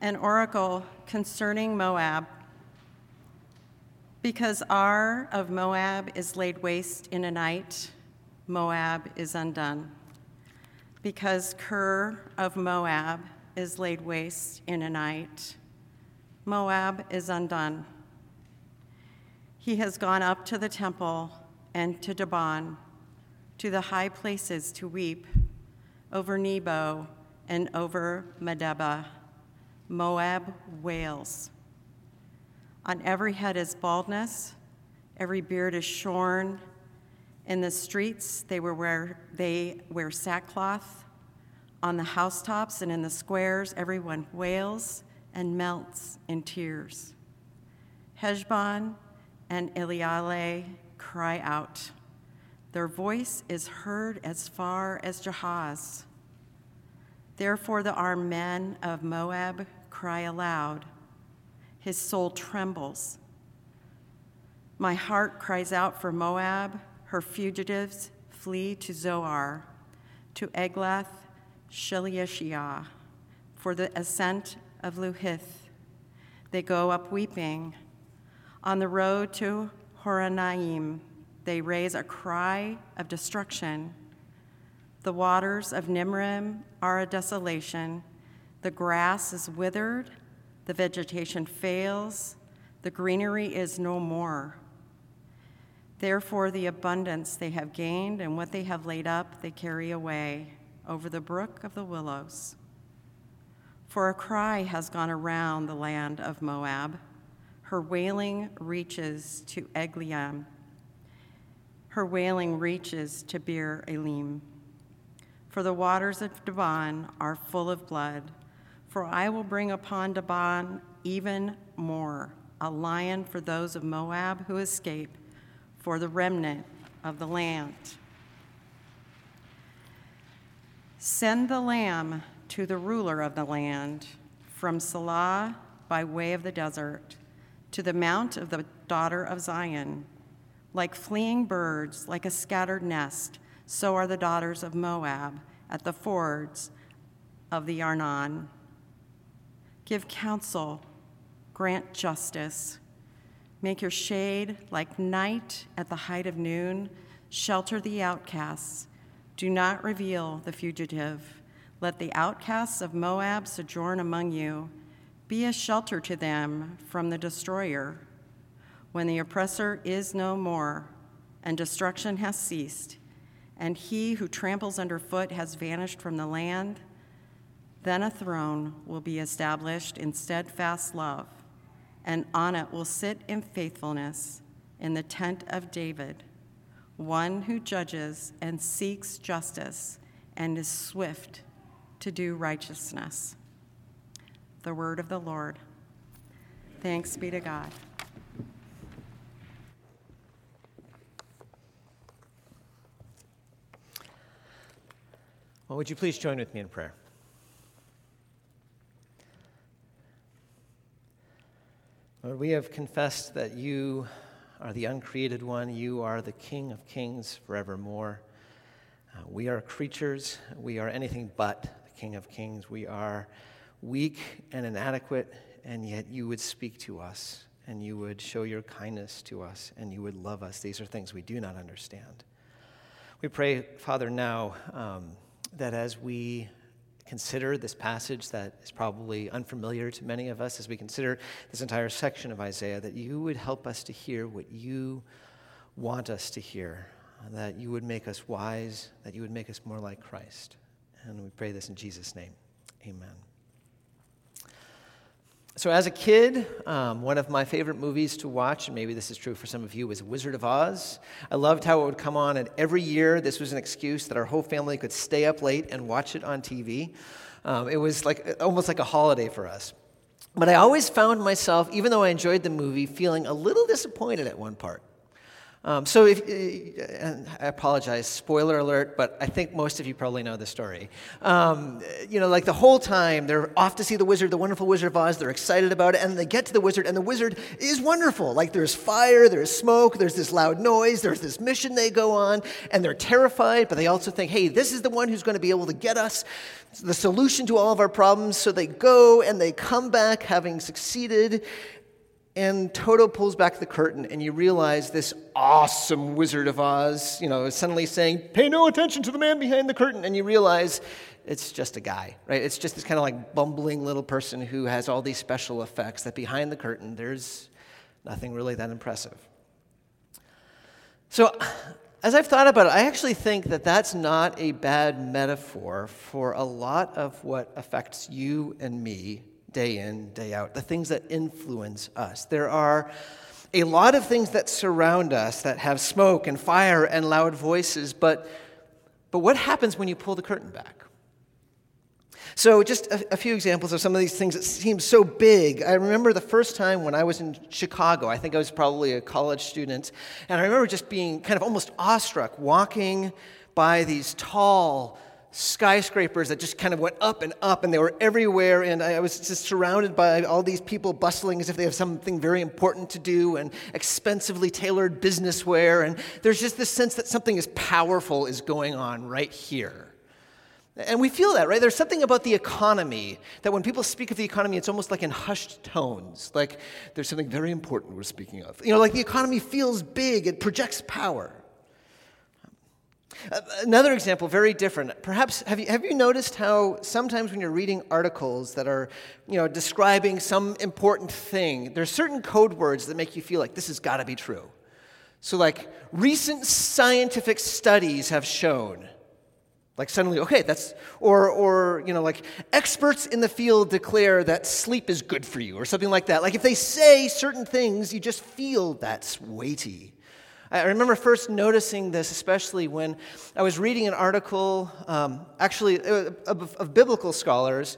An oracle concerning Moab. Because Ar of Moab is laid waste in a night, Moab is undone. Because Kir of Moab is laid waste in a night, Moab is undone. He has gone up to the temple and to Dibon, to the high places to weep over Nebo and over Medeba. Moab wails. On every head is baldness, every beard is shorn. In the streets they, wear, they wear sackcloth. On the housetops and in the squares, everyone wails and melts in tears. Heshbon and Elealeh cry out. Their voice is heard as far as Jahaz. Therefore, the armed men of Moab cry aloud. His soul trembles. My heart cries out for Moab. Her fugitives flee to Zoar, to Eglath Shelishiah, for the ascent of Luhith. They go up weeping. On the road to Horonaim, they raise a cry of destruction. The waters of Nimrim are a desolation. The grass is withered, the vegetation fails, the greenery is no more. Therefore, the abundance they have gained and what they have laid up, they carry away over the brook of the willows. For a cry has gone around the land of Moab. Her wailing reaches to Eglaim. Her wailing reaches to Beer Elim. For the waters of Dibon are full of blood. For I will bring upon Dibon even more, a lion for those of Moab who escape, for the remnant of the land. Send the lamb to the ruler of the land from Sela by way of the desert to the mount of the daughter of Zion. Like fleeing birds, like a scattered nest, so are the daughters of Moab at the fords of the Arnon. Give counsel, grant justice. Make your shade like night at the height of noon. Shelter the outcasts. Do not reveal the fugitive. Let the outcasts of Moab sojourn among you. Be a shelter to them from the destroyer. When the oppressor is no more and destruction has ceased, and he who tramples underfoot has vanished from the land, then a throne will be established in steadfast love, and on it will sit in faithfulness in the tent of David, one who judges and seeks justice and is swift to do righteousness. The word of the Lord. Thanks be to God. Well, would you please join with me in prayer? Lord, we have confessed that you are the uncreated one. You are the King of kings forevermore. Uh, we are creatures. We are anything but the King of kings. We are weak and inadequate, and yet you would speak to us, and you would show your kindness to us, and you would love us. These are things we do not understand. We pray, Father, now um, that as we consider this passage that is probably unfamiliar to many of us, as we consider this entire section of Isaiah, that you would help us to hear what you want us to hear, that you would make us wise, that you would make us more like Christ. And we pray this in Jesus' name. Amen. So, as a kid, um, one of my favorite movies to watch, and maybe this is true for some of you, was Wizard of Oz. I loved how it would come on, and every year this was an excuse that our whole family could stay up late and watch it on TV. Um, it was like almost like a holiday for us. But I always found myself, even though I enjoyed the movie, feeling a little disappointed at one part. Um, so, if, uh, and I apologize, spoiler alert, but I think most of you probably know the story. Um, you know, like the whole time they're off to see the wizard, the wonderful Wizard of Oz. They're excited about it, and they get to the wizard, and the wizard is wonderful. Like there's fire, there's smoke, there's this loud noise, there's this mission they go on, and they're terrified, but they also think, hey, this is the one who's going to be able to get us the solution to all of our problems. So they go and they come back having succeeded, and Toto pulls back the curtain, and you realize this awesome Wizard of Oz, you know, is suddenly saying, Pay no attention to the man behind the curtain. And you realize it's just a guy, right? It's just this kind of like bumbling little person who has all these special effects, that behind the curtain, there's nothing really that impressive. So, as I've thought about it, I actually think that that's not a bad metaphor for a lot of what affects you and me day in, day out, the things that influence us. There are a lot of things that surround us that have smoke and fire and loud voices, but, but what happens when you pull the curtain back? So, just a, a, few examples of some of these things that seem so big. I remember the first time when I was in Chicago, I think I was probably a college student, and I remember just being kind of almost awestruck walking by these tall, skyscrapers that just kind of went up and up and they were everywhere and i was just surrounded by all these people bustling as if they have something very important to do and expensively tailored business wear and there's just this sense that something is powerful is going on right here. And we feel that right? There's something about the economy that when people speak of the economy it's almost like in hushed tones like there's something very important we're speaking of. You know like the economy feels big it projects power Uh, another example, very different. Perhaps have you, have you noticed how sometimes when you're reading articles that are you know, describing some important thing, there's certain code words that make you feel like this has got to be true. So, like, recent scientific studies have shown. Like, suddenly, okay, that's, or, or, you know, like, experts in the field declare that sleep is good for you, or something like that. Like, if they say certain things, you just feel that's weighty. I remember first noticing this, especially when I was reading an article, um, actually, uh, of, of, biblical scholars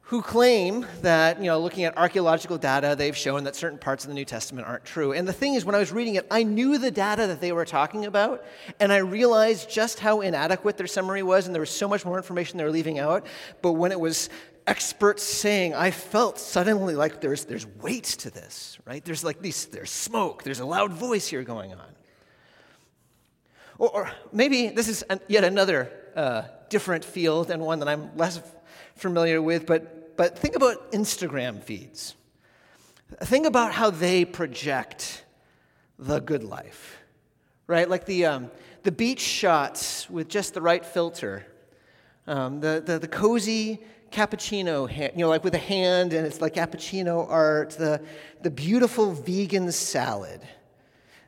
who claim that, you know, looking at archaeological data, they've shown that certain parts of the New Testament aren't true. And the thing is, when I was reading it, I knew the data that they were talking about, and I realized just how inadequate their summary was, and there was so much more information they were leaving out. But when it was experts saying, I felt suddenly like there's, there's weight to this, right? There's like these, there's smoke, there's a loud voice here going on. Or, or maybe this is an, yet another uh, different field and one that I'm less familiar with, but, but think about Instagram feeds. Think about how they project the good life, right? Like the, um, the beach shots with just the right filter, um, the, the, the cozy cappuccino, hand, you know, like with a hand and it's like cappuccino art, the, the beautiful vegan salad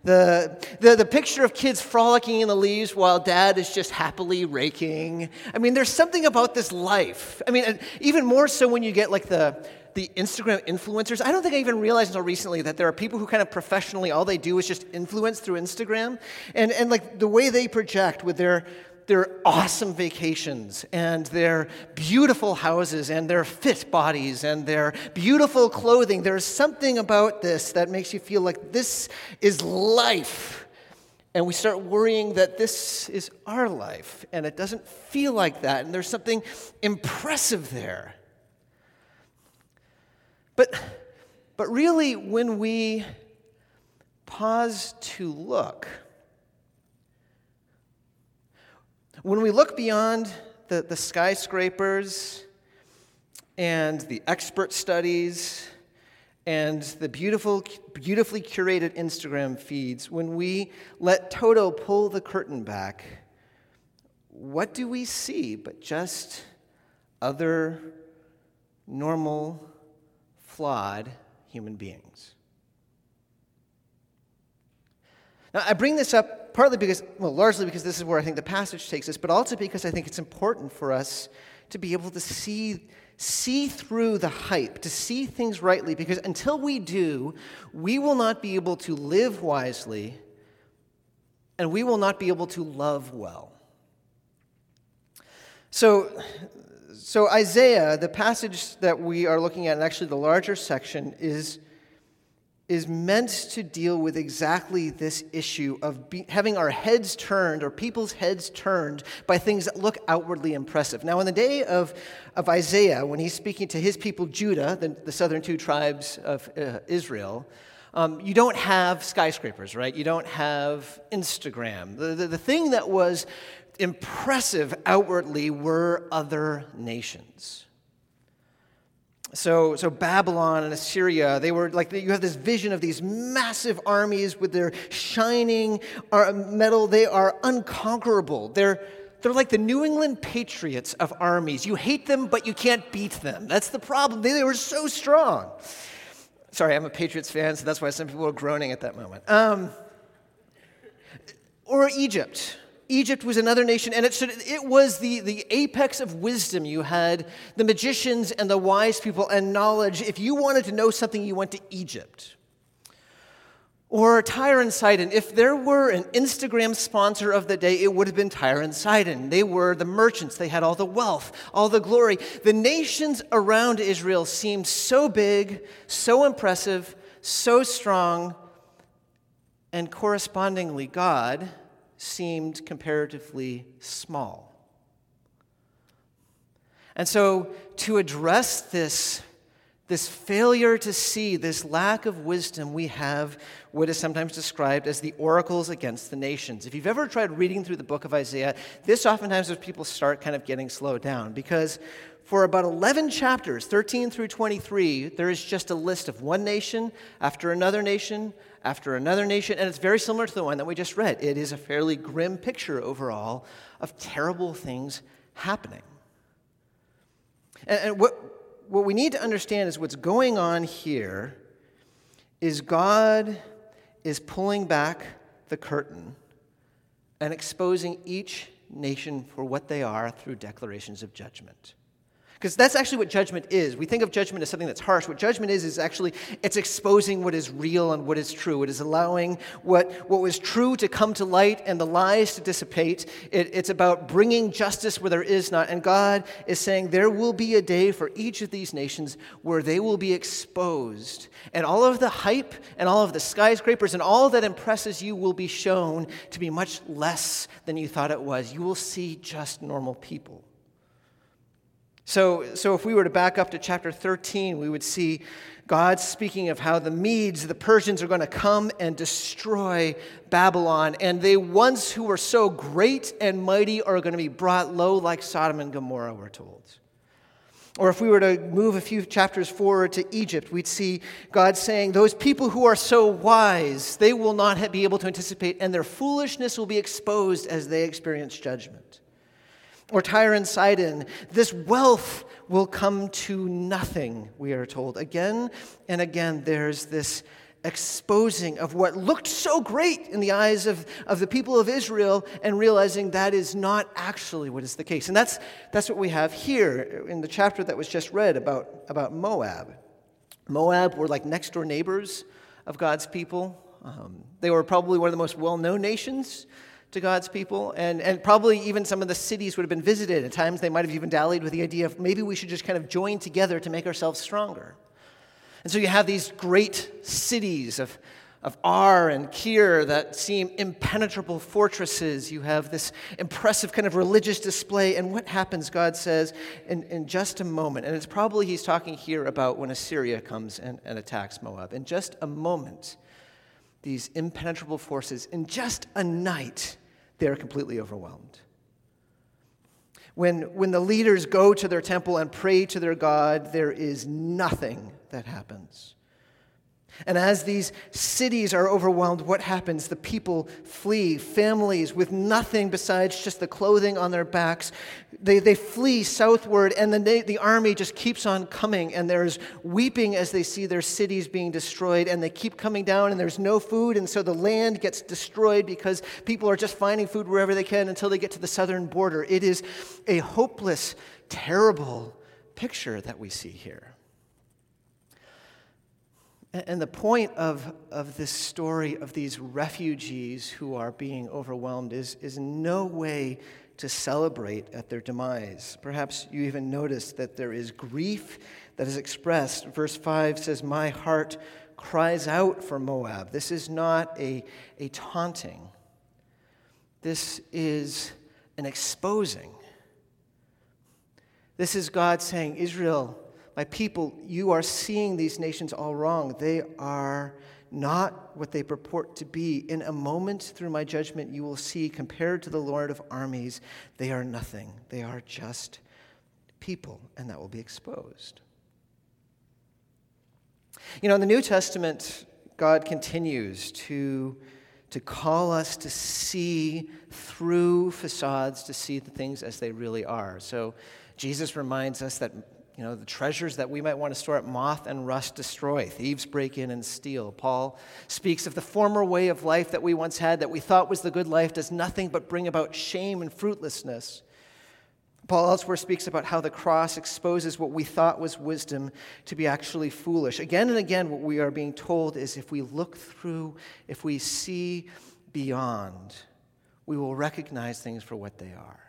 the, the, the picture of kids frolicking in the leaves while dad is just happily raking. I mean, there's something about this life. I mean, even more so when you get like the, the Instagram influencers. I don't think I even realized until recently that there are people who kind of professionally, all they do is just influence through Instagram. And, and like the way they project with their, their awesome vacations and their beautiful houses and their fit bodies and their beautiful clothing. There's something about this that makes you feel like this is life. And we start worrying that this is our life, and it doesn't feel like that, and there's something impressive there. But, but really, when we pause to look, When we look beyond the, the skyscrapers and the expert studies and the beautiful, beautifully curated Instagram feeds, when we let Toto pull the curtain back, what do we see but just other normal, flawed human beings? Now, I bring this up partly because, well, largely because this is where I think the passage takes us, but also because I think it's important for us to be able to see, see through the hype, to see things rightly, because until we do, we will not be able to live wisely and we will not be able to love well. So, so Isaiah, the passage that we are looking at, and actually the larger section, is is meant to deal with exactly this issue of be, having our heads turned or people's heads turned by things that look outwardly impressive. Now, in the day of, of Isaiah, when he's speaking to his people, Judah, the, the southern two tribes of uh, Israel, um, you don't have skyscrapers, right? You don't have Instagram. The, the, the thing that was impressive outwardly were other nations. So, so Babylon and Assyria, they were like, you have this vision of these massive armies with their shining uh, metal. They are unconquerable. They're, they're like the New England Patriots of armies. You hate them, but you can't beat them. That's the problem. They, they were so strong. Sorry, I'm a Patriots fan, so that's why some people are groaning at that moment. Um, or Egypt. Egypt was another nation, and it, should, it was the, the apex of wisdom. You had the magicians and the wise people and knowledge. If you wanted to know something, you went to Egypt. Or Tyre and Sidon. If there were an Instagram sponsor of the day, it would have been Tyre and Sidon. They were the merchants, they had all the wealth, all the glory. The nations around Israel seemed so big, so impressive, so strong, and correspondingly, God seemed comparatively small. And so, to address this, this failure to see, this lack of wisdom, we have what is sometimes described as the oracles against the nations. If you've ever tried reading through the book of Isaiah, this oftentimes as people start kind of getting slowed down because for about 11 chapters, 13 through 23, there is just a list of one nation after another nation after another nation, and it's very similar to the one that we just read. It is a fairly grim picture overall of terrible things happening. And, and what, what we need to understand is what's going on here is God is pulling back the curtain and exposing each nation for what they are through declarations of judgment. Because that's actually what judgment is. We think of judgment as something that's harsh. What judgment is, is actually it's exposing what is real and what is true. It is allowing what, what was true to come to light and the lies to dissipate. It, it's about bringing justice where there is not. And God is saying there will be a day for each of these nations where they will be exposed. And all of the hype and all of the skyscrapers and all that impresses you will be shown to be much less than you thought it was. You will see just normal people. So, so if we were to back up to chapter 13, we would see God speaking of how the Medes, the Persians, are going to come and destroy Babylon. And they once who were so great and mighty are going to be brought low like Sodom and Gomorrah, we're told. Or if we were to move a few chapters forward to Egypt, we'd see God saying, Those people who are so wise, they will not be able to anticipate, and their foolishness will be exposed as they experience judgment or Tyre and Sidon, this wealth will come to nothing, we are told. Again and again, there's this exposing of what looked so great in the eyes of, of the people of Israel and realizing that is not actually what is the case. And that's, that's what we have here in the chapter that was just read about, about Moab. Moab were like next door neighbors of God's people. Um, they were probably one of the most well known nations to God's people. And, and probably even some of the cities would have been visited. At times, they might have even dallied with the idea of maybe we should just kind of join together to make ourselves stronger. And so you have these great cities of, of Ar and Kir that seem impenetrable fortresses. You have this impressive kind of religious display. And what happens, God says, in, in just a moment, and it's probably he's talking here about when Assyria comes and, and attacks Moab. In just a moment, these impenetrable forces, in just a night, they are completely overwhelmed. When, when the leaders go to their temple and pray to their God, there is nothing that happens. And as these cities are overwhelmed, what happens? The people flee, families with nothing besides just the clothing on their backs. They, they flee southward, and the, the army just keeps on coming, and there's weeping as they see their cities being destroyed, and they keep coming down, and there's no food, and so the land gets destroyed because people are just finding food wherever they can until they get to the southern border. It is a hopeless, terrible picture that we see here. And the point of, of this story of these refugees who are being overwhelmed is, is no way to celebrate at their demise. Perhaps you even notice that there is grief that is expressed. Verse 5 says, My heart cries out for Moab. This is not a, a taunting, this is an exposing. This is God saying, Israel, my people, you are seeing these nations all wrong. They are not what they purport to be. In a moment, through my judgment, you will see, compared to the Lord of armies, they are nothing. They are just people, and that will be exposed. You know, in the New Testament, God continues to, to call us to see through facades, to see the things as they really are. So Jesus reminds us that you know, the treasures that we might want to store up, moth and rust destroy. Thieves break in and steal. Paul speaks of the former way of life that we once had, that we thought was the good life, does nothing but bring about shame and fruitlessness. Paul elsewhere speaks about how the cross exposes what we thought was wisdom to be actually foolish. Again and again, what we are being told is if we look through, if we see beyond, we will recognize things for what they are.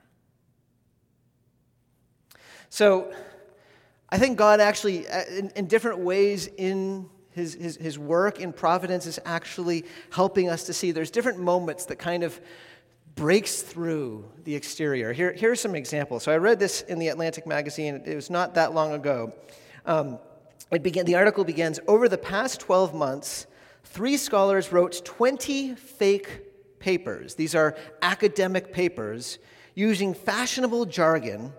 So, I think God actually, uh, in, in different ways in his, his, his work in providence, is actually helping us to see there's different moments that kind of breaks through the exterior. Here, here are some examples. So I read this in the Atlantic magazine. It was not that long ago. Um, it began, the article begins Over the past 12 months, three scholars wrote 20 fake papers. These are academic papers using fashionable jargon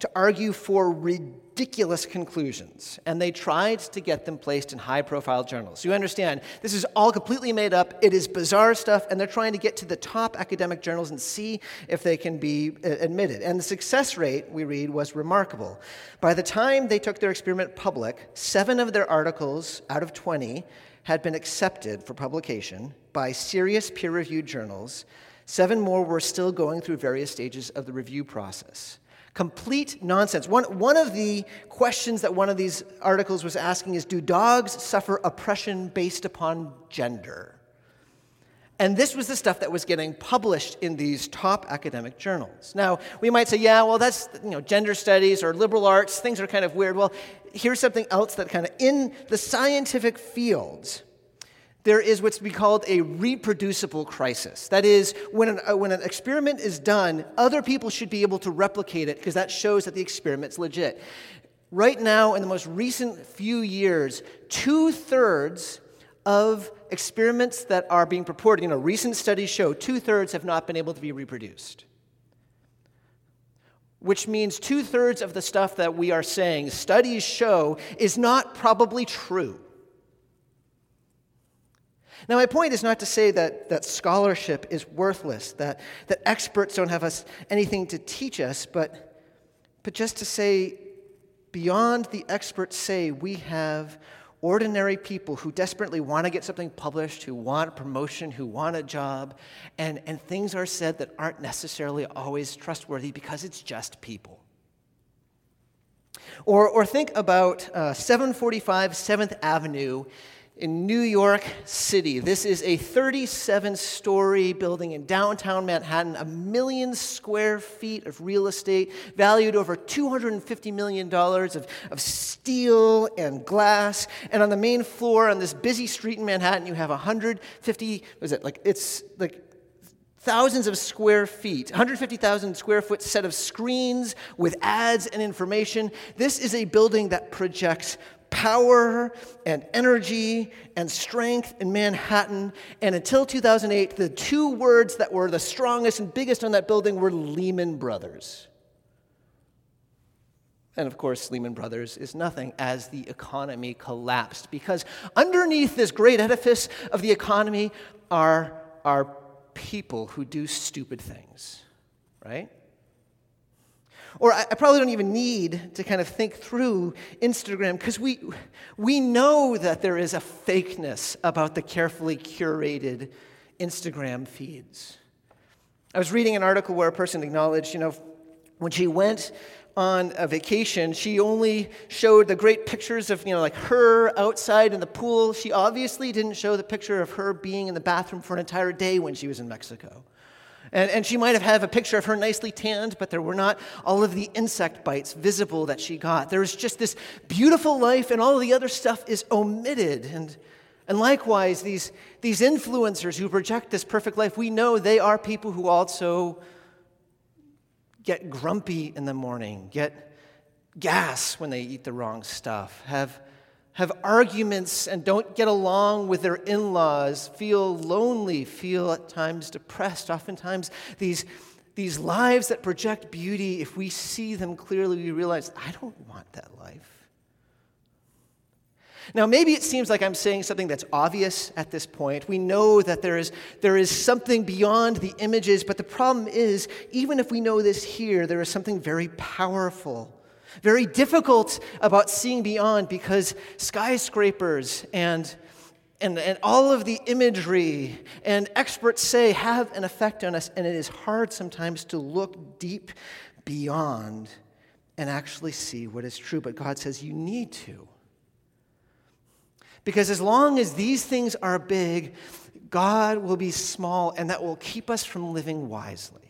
to argue for ridiculous conclusions, and they tried to get them placed in high profile journals. You understand, this is all completely made up, it is bizarre stuff, and they're trying to get to the top academic journals and see if they can be uh, admitted. And the success rate, we read, was remarkable. By the time they took their experiment public, seven of their articles out of 20 had been accepted for publication by serious peer reviewed journals. Seven more were still going through various stages of the review process. Complete nonsense. One, one of the questions that one of these articles was asking is Do dogs suffer oppression based upon gender? And this was the stuff that was getting published in these top academic journals. Now, we might say, yeah, well, that's, you know, gender studies or liberal arts, things are kind of weird. Well, here's something else that kind of, in the scientific fields, there is what's be called a reproducible crisis. That is, when an, uh, when an experiment is done, other people should be able to replicate it because that shows that the experiment's legit. Right now, in the most recent few years, two thirds of experiments that are being purported, you know, recent studies show two thirds have not been able to be reproduced. Which means two thirds of the stuff that we are saying, studies show, is not probably true. Now, my point is not to say that, that scholarship is worthless, that, that experts don't have us anything to teach us, but, but just to say, beyond the experts say, we have ordinary people who desperately want to get something published, who want promotion, who want a job, and, and things are said that aren't necessarily always trustworthy because it's just people. Or, or think about uh, 745 7th Avenue in New York City. This is a 37 story building in downtown Manhattan, a million square feet of real estate, valued over $250 million of, of steel and glass. And on the main floor, on this busy street in Manhattan, you have 150, was it like, it's like thousands of square feet, 150,000 square foot set of screens with ads and information. This is a building that projects power and energy and strength in Manhattan. And until 2008, the two words that were the strongest and biggest on that building were Lehman Brothers. And of course, Lehman Brothers is nothing as the economy collapsed because underneath this great edifice of the economy are, are people who do stupid things, right? Or I, I probably don't even need to kind of think through Instagram because we, we know that there is a fakeness about the carefully curated Instagram feeds. I was reading an article where a person acknowledged, you know, when she went on a vacation, she only showed the great pictures of, you know, like her outside in the pool. She obviously didn't show the picture of her being in the bathroom for an entire day when she was in Mexico. And, and she might have had a picture of her nicely tanned, but there were not all of the insect bites visible that she got. There was just this beautiful life, and all the other stuff is omitted. And And likewise, these, these influencers who project this perfect life, we know they are people who also get grumpy in the morning, get gas when they eat the wrong stuff, have, have arguments and don't get along with their in laws, feel lonely, feel at times depressed. Oftentimes, these, these lives that project beauty, if we see them clearly, we realize, I don't want that life. Now, maybe it seems like I'm saying something that's obvious at this point. We know that there is, there is something beyond the images, but the problem is, even if we know this here, there is something very powerful, very difficult about seeing beyond because skyscrapers and, and, and all of the imagery and experts say have an effect on us, and it is hard sometimes to look deep beyond and actually see what is true. But God says you need to. Because as long as these things are big, God will be small, and that will keep us from living wisely.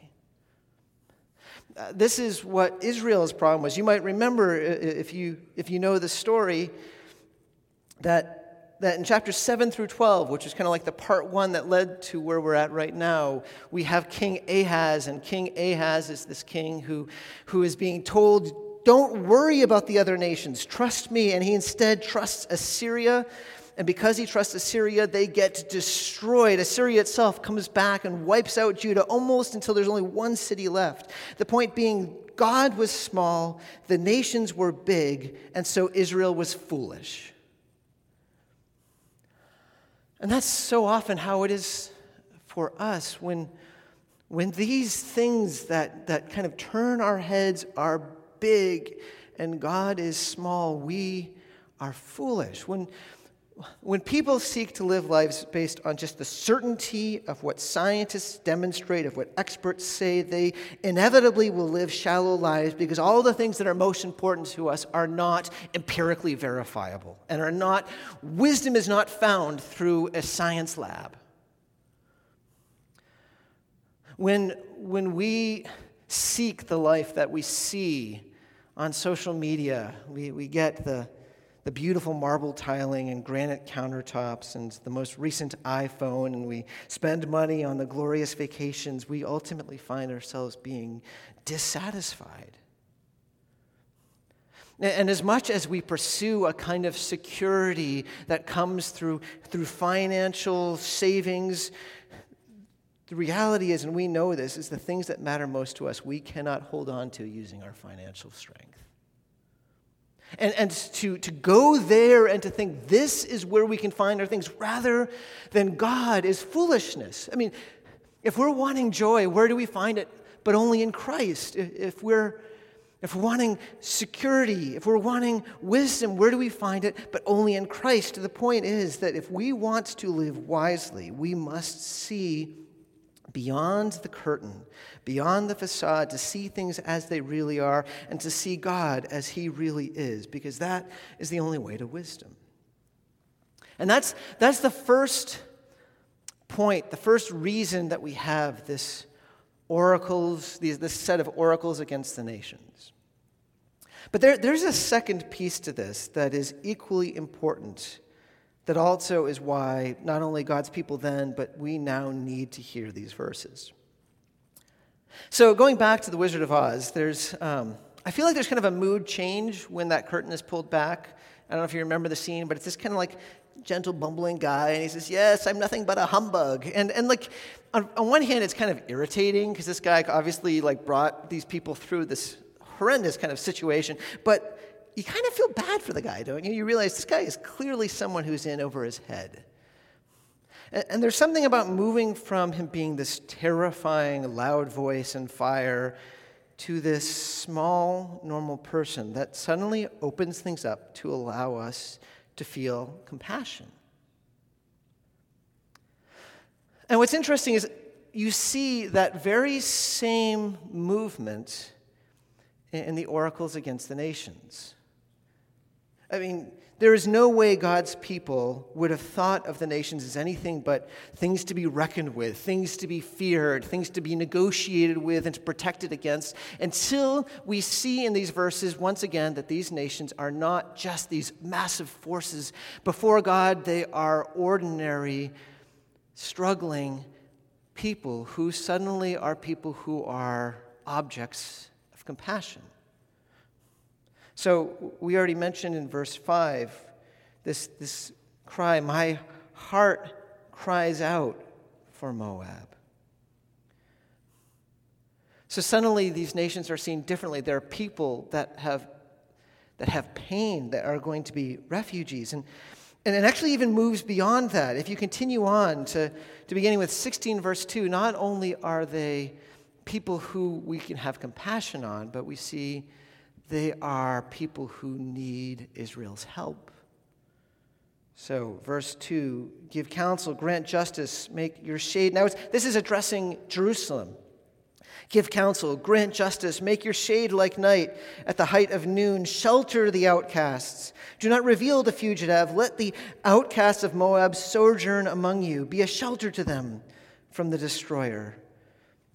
Uh, this is what Israel's problem was. You might remember, if you, if you know the story, that, that in chapter 7 through 12, which is kind of like the part one that led to where we're at right now, we have King Ahaz, and King Ahaz is this king who, who is being told don't worry about the other nations. Trust me. And he instead trusts Assyria. And because he trusts Assyria, they get destroyed. Assyria itself comes back and wipes out Judah almost until there's only one city left. The point being, God was small, the nations were big, and so Israel was foolish. And that's so often how it is for us when, when these things that, that kind of turn our heads are big and God is small, we are foolish. When, when people seek to live lives based on just the certainty of what scientists demonstrate, of what experts say, they inevitably will live shallow lives because all the things that are most important to us are not empirically verifiable and are not, wisdom is not found through a science lab. When, when we seek the life that we see on social media, we, we get the, the beautiful marble tiling and granite countertops and the most recent iPhone, and we spend money on the glorious vacations, we ultimately find ourselves being dissatisfied. And as much as we pursue a kind of security that comes through, through financial savings, the reality is, and we know this, is the things that matter most to us we cannot hold on to using our financial strength. And, and to, to go there and to think this is where we can find our things rather than God is foolishness. I mean, if we're wanting joy, where do we find it? But only in Christ. If we're, if we're wanting security, if we're wanting wisdom, where do we find it? But only in Christ. The point is that if we want to live wisely, we must see beyond the curtain, beyond the facade, to see things as they really are and to see God as He really is, because that is the only way to wisdom. And that's, that's the first point, the first reason that we have this oracles, these, this set of oracles against the nations. But there, there's a second piece to this that is equally important that also is why not only God's people then, but we now need to hear these verses. So, going back to The Wizard of Oz, there's, um, I feel like there's kind of a mood change when that curtain is pulled back. I don't know if you remember the scene, but it's this kind of like gentle, bumbling guy, and he says, Yes, I'm nothing but a humbug. And, and like, on, on one hand, it's kind of irritating because this guy obviously like brought these people through this horrendous kind of situation, but you kind of feel bad for the guy, don't you? You realize this guy is clearly someone who's in over his head. And, and there's something about moving from him being this terrifying, loud voice and fire to this small, normal person that suddenly opens things up to allow us to feel compassion. And what's interesting is you see that very same movement in the oracles against the nations. I mean, there is no way God's people would have thought of the nations as anything but things to be reckoned with, things to be feared, things to be negotiated with and protected against, until we see in these verses once again that these nations are not just these massive forces. Before God, they are ordinary, struggling people who suddenly are people who are objects of compassion. So we already mentioned in verse 5 this, this cry, My heart cries out for Moab. So suddenly these nations are seen differently. There are people that have, that have pain that are going to be refugees. And, and it actually even moves beyond that. If you continue on to, to beginning with 16, verse 2, not only are they people who we can have compassion on, but we see they are people who need Israel's help. So, verse 2 give counsel, grant justice, make your shade. Now, this is addressing Jerusalem. Give counsel, grant justice, make your shade like night at the height of noon, shelter the outcasts. Do not reveal the fugitive. Let the outcasts of Moab sojourn among you. Be a shelter to them from the destroyer.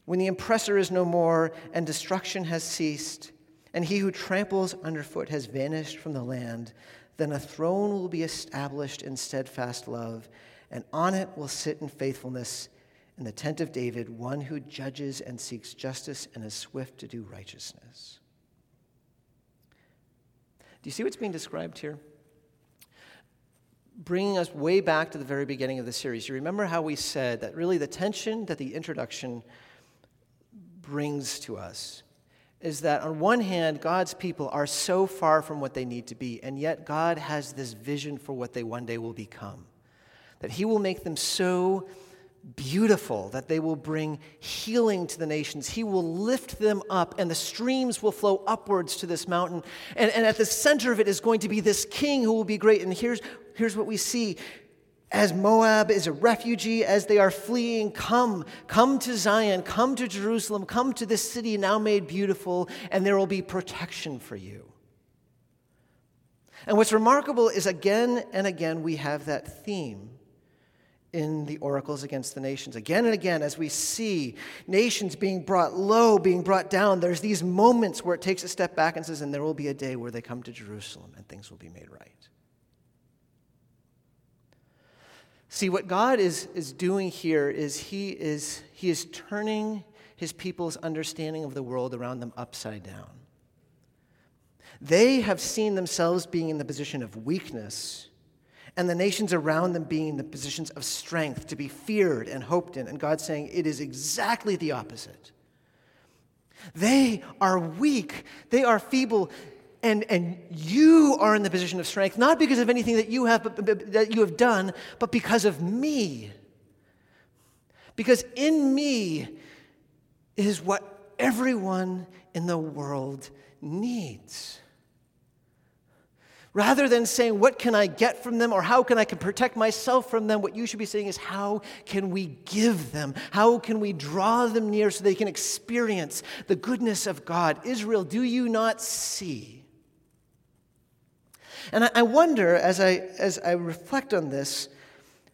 When the oppressor is no more and destruction has ceased, and he who tramples underfoot has vanished from the land, then a throne will be established in steadfast love, and on it will sit in faithfulness in the tent of David, one who judges and seeks justice and is swift to do righteousness. Do you see what's being described here? Bringing us way back to the very beginning of the series. You remember how we said that really the tension that the introduction brings to us is that on one hand, God's people are so far from what they need to be, and yet God has this vision for what they one day will become. That He will make them so beautiful that they will bring healing to the nations. He will lift them up, and the streams will flow upwards to this mountain. And, and at the center of it is going to be this king who will be great. And here's, here's what we see as Moab is a refugee, as they are fleeing, come, come to Zion, come to Jerusalem, come to this city now made beautiful, and there will be protection for you. And what's remarkable is again and again we have that theme in the oracles against the nations. Again and again, as we see nations being brought low, being brought down, there's these moments where it takes a step back and says, and there will be a day where they come to Jerusalem and things will be made right. See, what God is, is doing here is he, is he is turning his people's understanding of the world around them upside down. They have seen themselves being in the position of weakness, and the nations around them being in the positions of strength, to be feared and hoped in. And God's saying it is exactly the opposite. They are weak, they are feeble, and, and you are in the position of strength, not because of anything that you have, but, but, that you have done, but because of me. Because in me is what everyone in the world needs. Rather than saying, What can I get from them or how can I protect myself from them, what you should be saying is, How can we give them? How can we draw them near so they can experience the goodness of God? Israel, do you not see? And I, wonder, as I, as I reflect on this,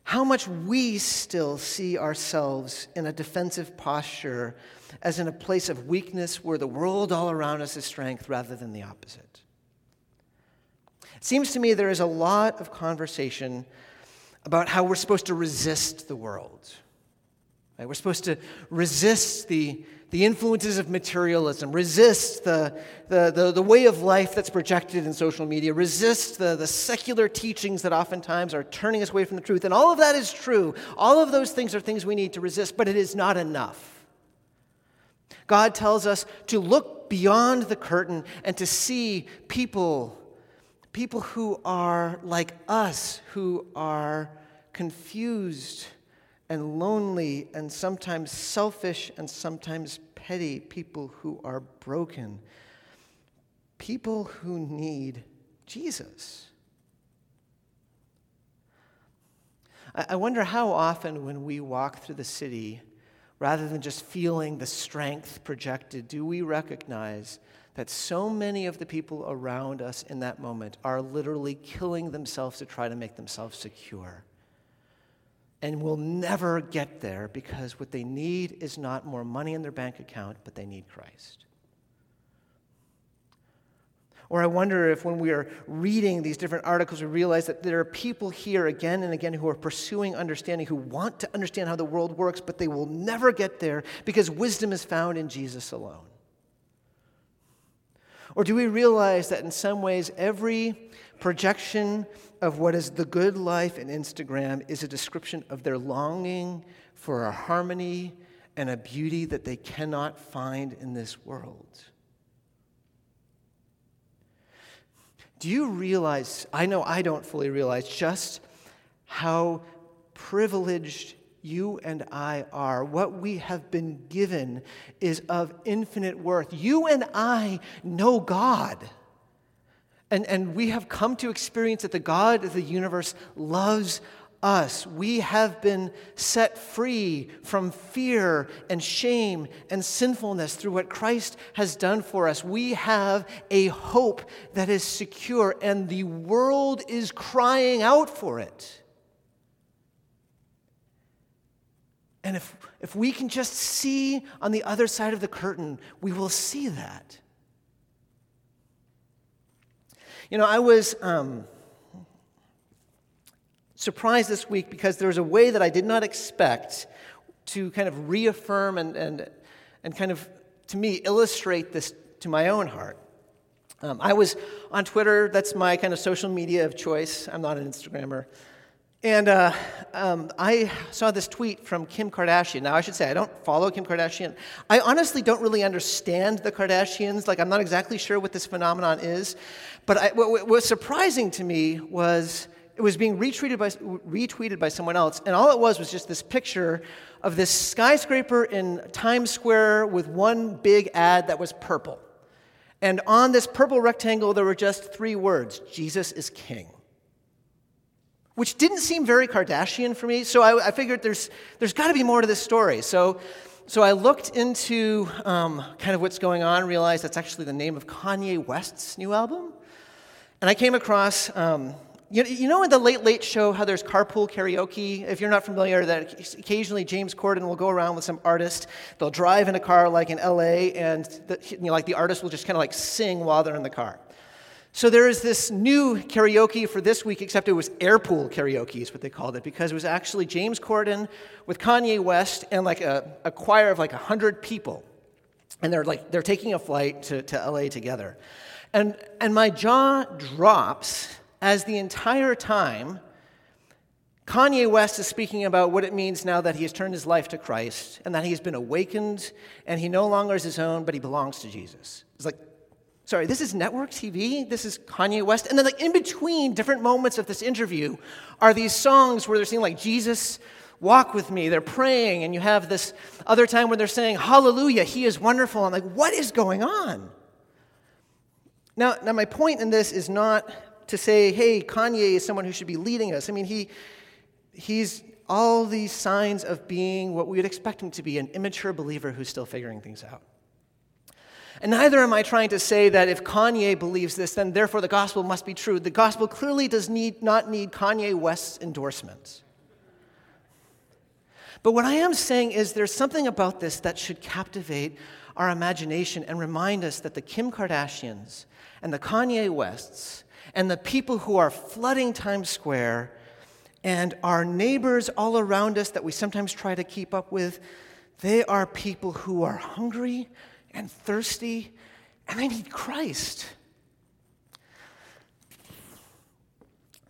how much we still see ourselves in a defensive posture as in a place of weakness where the world all around us is strength rather than the opposite. It seems to me there is a lot of conversation about how we're supposed to resist the world. Right? We're supposed to resist the, the influences of materialism, resist the, the, the, the, way of life that's projected in social media, resist the, the secular teachings that oftentimes are turning us away from the truth. And all of that is true. All of those things are things we need to resist, but it is not enough. God tells us to look beyond the curtain and to see people, people who are like us, who are confused and lonely and sometimes selfish and sometimes petty, people who are broken, people who need Jesus. I wonder how often when we walk through the city, rather than just feeling the strength projected, do we recognize that so many of the people around us in that moment are literally killing themselves to try to make themselves secure. And will never get there because what they need is not more money in their bank account, but they need Christ. Or I wonder if when we are reading these different articles, we realize that there are people here again and again who are pursuing understanding, who want to understand how the world works, but they will never get there because wisdom is found in Jesus alone. Or do we realize that in some ways every projection of what is the good life in Instagram is a description of their longing for a harmony and a beauty that they cannot find in this world? Do you realize? I know I don't fully realize just how privileged you and I are. What we have been given is of infinite worth. You and I know God. And, and we have come to experience that the God of the universe loves us. We have been set free from fear and shame and sinfulness through what Christ has done for us. We have a hope that is secure, and the world is crying out for it. And if, if we can just see on the other side of the curtain, we will see that. You know, I was um, surprised this week because there was a way that I did not expect to kind of reaffirm and, and, and kind of, to me, illustrate this to my own heart. Um, I was on Twitter, that's my kind of social media of choice. I'm not an Instagrammer. And uh, um, I saw this tweet from Kim Kardashian. Now, I should say, I don't follow Kim Kardashian. I honestly don't really understand the Kardashians. Like, I'm not exactly sure what this phenomenon is. But I, what, was surprising to me was it was being retweeted by, retweeted by someone else. And all it was was just this picture of this skyscraper in Times Square with one big ad that was purple. And on this purple rectangle, there were just three words Jesus is king which didn't seem very Kardashian for me. So I, I figured there's, there's got to be more to this story. So, so I looked into um, kind of what's going on, realized that's actually the name of Kanye West's new album. And I came across, um, you, you know, in the Late Late Show, how there's carpool karaoke? If you're not familiar, that occasionally James Corden will go around with some artist. They'll drive in a car like in LA, and the, you know, like the artist will just kind of like sing while they're in the car. So there is this new karaoke for this week, except it was airpool karaoke, is what they called it, because it was actually James Corden with Kanye West and like a, a choir of like 100 people. And they're like, they're taking a flight to, to LA together. And, and my jaw drops as the entire time Kanye West is speaking about what it means now that he has turned his life to Christ and that he's been awakened and he no longer is his own, but he belongs to Jesus. It's like, Sorry, this is network TV. This is Kanye West. And then, like, in between different moments of this interview are these songs where they're saying, like, Jesus, walk with me. They're praying. And you have this other time where they're saying, Hallelujah, he is wonderful. I'm like, what is going on? Now, now, my point in this is not to say, hey, Kanye is someone who should be leading us. I mean, he, he's all these signs of being what we would expect him to be an immature believer who's still figuring things out. And neither am I trying to say that if Kanye believes this, then therefore the gospel must be true. The gospel clearly does need, not need Kanye West's endorsements. But what I am saying is there's something about this that should captivate our imagination and remind us that the Kim Kardashians and the Kanye Wests and the people who are flooding Times Square and our neighbors all around us that we sometimes try to keep up with, they are people who are hungry and thirsty, and they need Christ.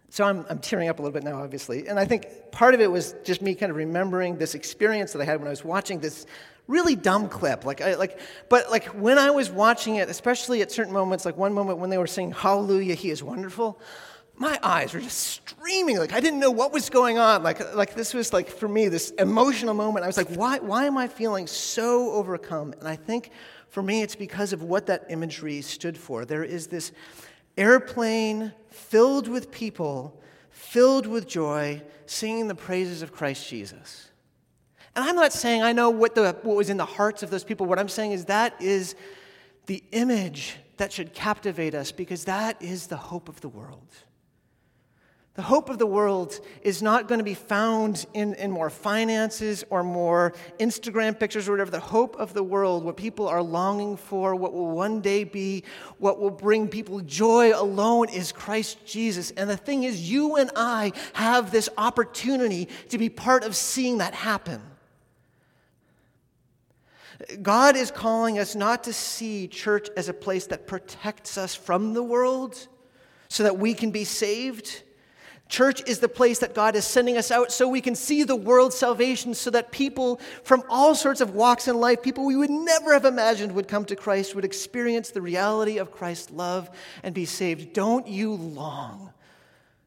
So I'm, I'm tearing up a little bit now, obviously. And I think part of it was just me kind of remembering this experience that I had when I was watching this really dumb clip. Like, I, like, but like when I was watching it, especially at certain moments, like one moment when they were saying "Hallelujah, He is wonderful," my eyes were just streaming. Like I didn't know what was going on. Like, like this was like for me this emotional moment. I was like, why, why am I feeling so overcome? And I think for me, it's because of what that imagery stood for. There is this airplane filled with people, filled with joy, singing the praises of Christ Jesus. And I'm not saying I know what, the, what was in the hearts of those people. What I'm saying is that is the image that should captivate us because that is the hope of the world. The hope of the world is not going to be found in, in more finances or more Instagram pictures or whatever. The hope of the world, what people are longing for, what will one day be, what will bring people joy alone is Christ Jesus. And the thing is, you and I have this opportunity to be part of seeing that happen. God is calling us not to see church as a place that protects us from the world so that we can be saved Church is the place that God is sending us out so we can see the world's salvation, so that people from all sorts of walks in life, people we would never have imagined would come to Christ, would experience the reality of Christ's love and be saved. Don't you long?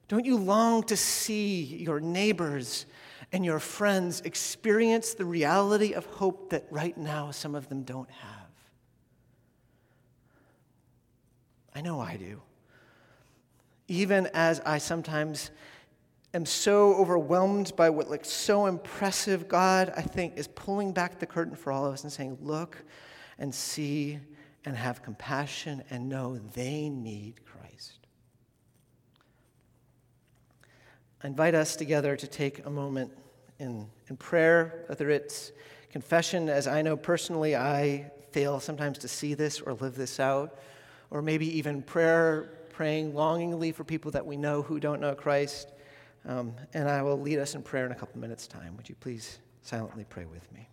Don't you long to see your neighbors and your friends experience the reality of hope that right now some of them don't have? I know I do even as I sometimes am so overwhelmed by what looks so impressive, God, I think, is pulling back the curtain for all of us and saying, Look and see and have compassion and know they need Christ. I invite us together to take a moment in, in prayer, whether it's confession, as I know personally I fail sometimes to see this or live this out, or maybe even prayer praying longingly for people that we know who don't know Christ. Um, and I will lead us in prayer in a couple minutes' time. Would you please silently pray with me?